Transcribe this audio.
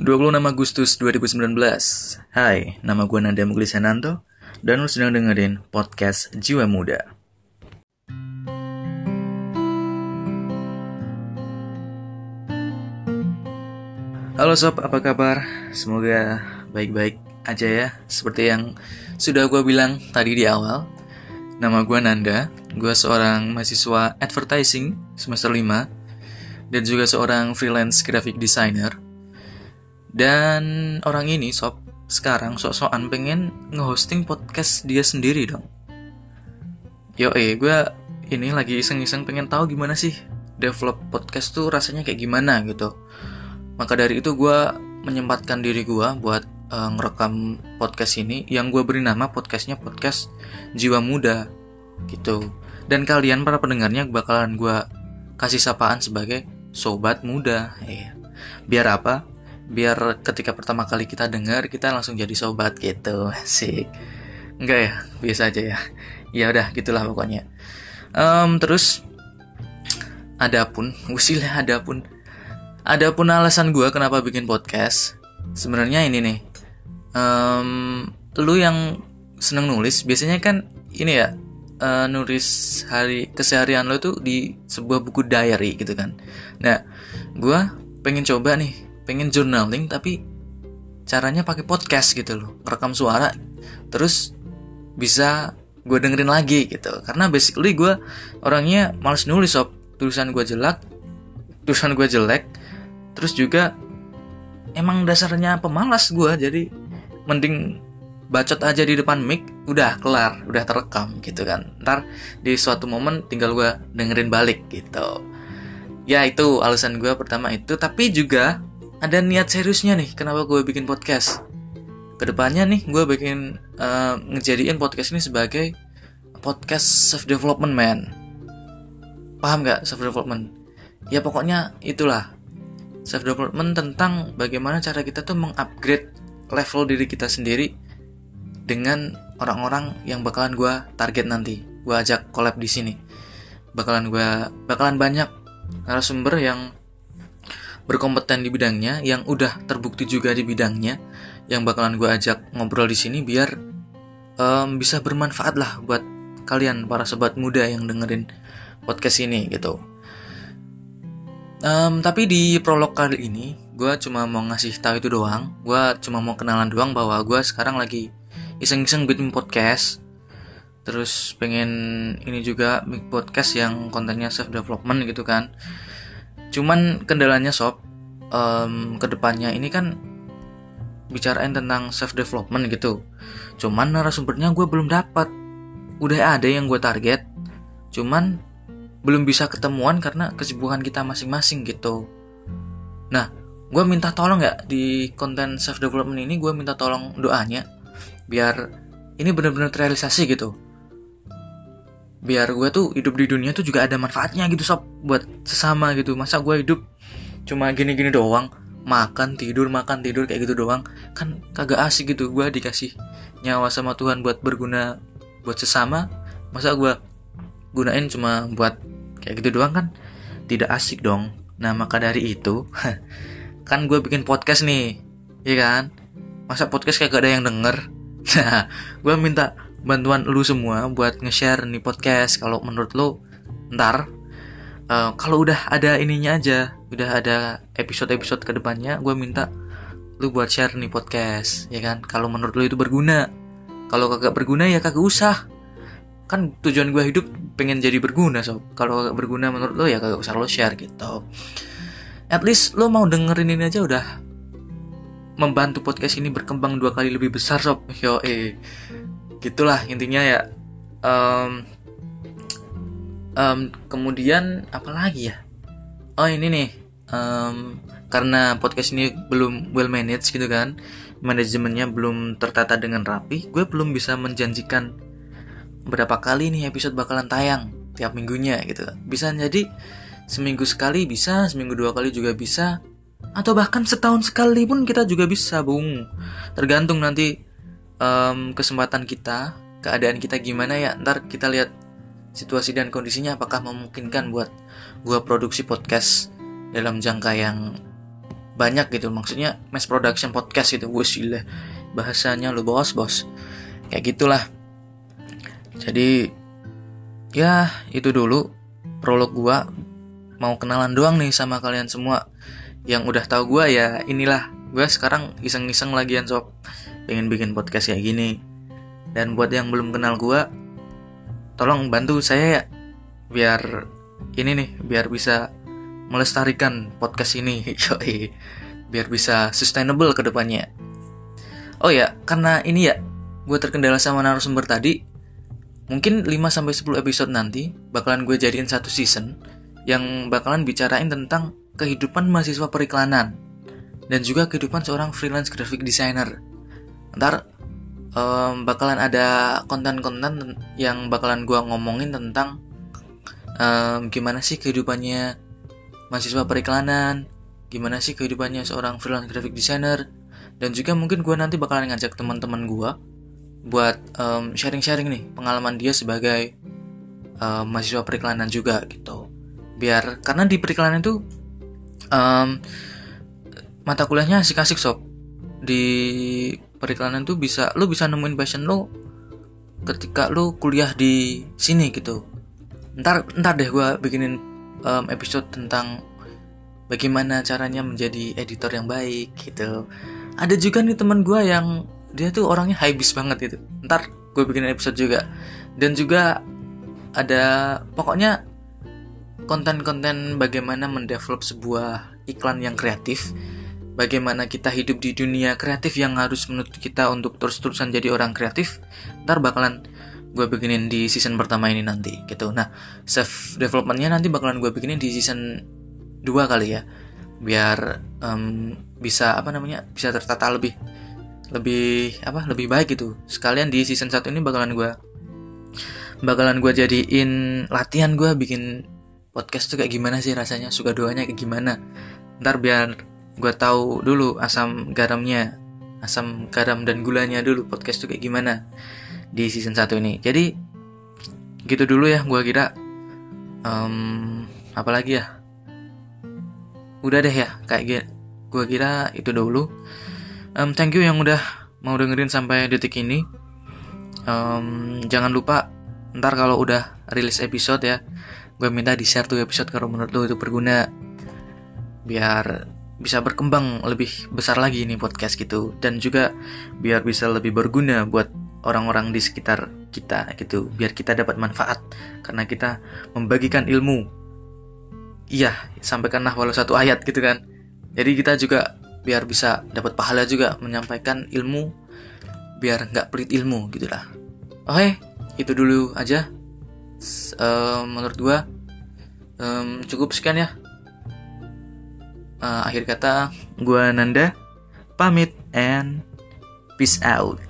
26 Agustus 2019 Hai, nama gue Nanda Muglisananto Dan lu sedang dengerin podcast Jiwa Muda. Halo sob, apa kabar? Semoga baik-baik aja ya Seperti yang sudah gue bilang tadi di awal. Nama gue Nanda Gue seorang mahasiswa advertising semester 5 Dan juga seorang freelance graphic designer dan orang ini sob sekarang sok-sokan pengen ngehosting podcast dia sendiri dong. Yo eh gue ini lagi iseng-iseng pengen tahu gimana sih develop podcast tuh rasanya kayak gimana gitu. Maka dari itu gue menyempatkan diri gue buat uh, ngerekam podcast ini yang gue beri nama podcastnya podcast jiwa muda gitu. Dan kalian para pendengarnya bakalan gue kasih sapaan sebagai sobat muda. Eh, biar apa? Biar ketika pertama kali kita dengar kita langsung jadi sobat gitu. Sih enggak ya? Biasa aja ya? Ya udah gitulah pokoknya. Um, terus adapun usilah adapun. Adapun alasan gue kenapa bikin podcast sebenarnya ini nih. Um, lu yang seneng nulis biasanya kan ini ya uh, nulis hari keseharian lo tuh di sebuah buku diary gitu kan. Nah gue pengen coba nih pengen journaling tapi caranya pakai podcast gitu loh. Rekam suara terus bisa gue dengerin lagi gitu. Karena basically gue orangnya males nulis sob. Tulisan gue jelek tulisan gue jelek terus juga emang dasarnya pemalas gue jadi mending bacot aja di depan mic udah kelar udah terekam gitu kan. Ntar di suatu momen tinggal gue dengerin balik gitu. Ya itu alasan gue pertama itu. Tapi juga ada niat seriusnya nih kenapa gue bikin podcast? Ke depannya nih gue bikin uh, ngejadiin podcast ini sebagai podcast self development man. Paham gak self development ya pokoknya itulah. Self development tentang bagaimana cara kita tuh mengupgrade level diri kita sendiri dengan orang-orang yang bakalan gue target nanti. Gue ajak collab di sini. Bakalan gue bakalan banyak narasumber yang berkompeten di bidangnya, yang udah terbukti juga di bidangnya, yang bakalan gue ajak ngobrol di sini biar um, bisa bermanfaat lah buat kalian para sobat muda yang dengerin podcast ini gitu. Um, tapi di prolog kali ini, gue cuma mau ngasih tahu itu doang. Gue cuma mau kenalan doang bahwa gue sekarang lagi iseng-iseng bikin podcast. Terus pengen ini juga bikin podcast yang kontennya self development gitu kan cuman kendalanya sob um, ke depannya ini kan bicarain tentang self development gitu. Cuman narasumbernya gue belum dapat udah ada yang gue target. Cuman belum bisa ketemuan karena kesibukan kita masing-masing gitu. Nah gue minta tolong ya di konten self development ini gue minta tolong doanya biar ini benar-benar terrealisasi gitu biar gue tuh hidup di dunia tuh juga ada manfaatnya gitu sob buat sesama gitu. Masa gue hidup cuma gini-gini doang makan tidur makan tidur kayak gitu doang kan kagak asik gitu. Gue dikasih nyawa sama Tuhan buat berguna buat sesama masa gue gunain cuma buat kayak gitu doang kan? Tidak asik dong. Nah maka dari itu kan gue bikin podcast nih ya kan? Masa podcast kayak gak ada yang denger? Nah gue minta bantuan lu semua buat nge-share nih podcast. Kalau menurut lu ntar uh, kalau udah ada ininya aja udah ada episode-episode ke depannya gue minta lu buat share nih podcast ya kan? Kalau menurut lu itu berguna. Kalau kagak berguna ya kagak usah. Kan tujuan gue hidup pengen jadi berguna sob. Kalau kagak berguna menurut lo ya kagak usah lo share gitu. At least lo mau dengerin ini aja udah. Membantu podcast ini berkembang dua kali lebih besar sob. Yo eh gitulah intinya ya. Um, um, kemudian apa lagi ya? Oh ini nih. Um, karena podcast ini belum well managed gitu kan. Manajemennya belum tertata dengan rapi gue belum bisa menjanjikan berapa kali nih episode bakalan tayang tiap minggunya gitu. Bisa jadi seminggu sekali bisa seminggu dua kali juga bisa atau bahkan setahun sekali pun kita juga bisa bung. Tergantung nanti um, kesempatan kita, keadaan kita gimana ya. Ntar kita lihat situasi dan kondisinya apakah memungkinkan buat gua produksi podcast dalam jangka yang banyak gitu. Maksudnya mass production podcast gitu. Sih bahasanya lu bos bos. Kayak gitulah. Jadi ya itu dulu prolog gua. Mau kenalan doang nih sama kalian semua yang udah tahu gua ya inilah. Gue sekarang iseng-iseng lagian sob pengen bikin podcast kayak gini. Dan buat yang belum kenal gua tolong bantu saya ya biar ini nih biar bisa melestarikan podcast ini yoi. Biar bisa sustainable ke depannya. Oh ya karena ini ya gue terkendala sama narasumber tadi mungkin 5-10 episode nanti bakalan gue jadiin satu season yang bakalan bicarain tentang kehidupan mahasiswa periklanan dan juga kehidupan seorang freelance graphic designer ntar um, bakalan ada konten-konten yang bakalan gue ngomongin tentang um, gimana sih kehidupannya mahasiswa periklanan, gimana sih kehidupannya seorang freelance graphic designer, dan juga mungkin gue nanti bakalan ngajak teman-teman gue buat um, sharing-sharing nih pengalaman dia sebagai um, mahasiswa periklanan juga gitu. Biar karena di periklanan itu um, mata kuliahnya asik-asik sob. Di periklanan tuh bisa lu bisa nemuin passion lo ketika lu kuliah di sini gitu. Ntar ntar deh gue bikinin um, episode tentang bagaimana caranya menjadi editor yang baik gitu. Ada juga nih teman gue yang dia tuh orangnya high bis banget gitu. Ntar gue bikin episode juga. Dan juga ada pokoknya konten-konten bagaimana mendevelop sebuah iklan yang kreatif. Bagaimana kita hidup di dunia kreatif yang harus menuntut kita untuk terus-terusan jadi orang kreatif. Ntar bakalan gue bikinin di season pertama ini nanti gitu. Nah self developmentnya nanti bakalan gue bikinin di season 2 kali ya. Biar um, bisa apa namanya bisa tertata lebih lebih apa lebih baik gitu. Sekalian di season 1 ini bakalan gue bakalan gue jadiin latihan gue bikin podcast tuh kayak gimana sih rasanya suka doanya kayak gimana. Ntar biar gue tahu dulu asam garamnya asam garam dan gulanya dulu podcast tuh kayak gimana di season 1 ini. Jadi gitu dulu ya gue kira. Um, apalagi ya? Udah deh ya kayak gue kira itu dulu. Um, thank you yang udah mau dengerin sampai detik ini. Um, jangan lupa ntar kalau udah rilis episode ya gue minta di share tuh episode kalau menurut lo itu berguna. Biar bisa berkembang lebih besar lagi nih podcast gitu. Dan juga biar bisa lebih berguna buat orang-orang di sekitar kita gitu. Biar kita dapat manfaat. Karena kita membagikan ilmu. Iya sampaikanlah walau satu ayat gitu kan. Jadi kita juga biar bisa dapat pahala juga menyampaikan ilmu. Biar nggak pelit ilmu gitulah oke itu dulu aja. Uh, menurut gua um, cukup sekian ya uh, akhir kata gua Nanda pamit and peace out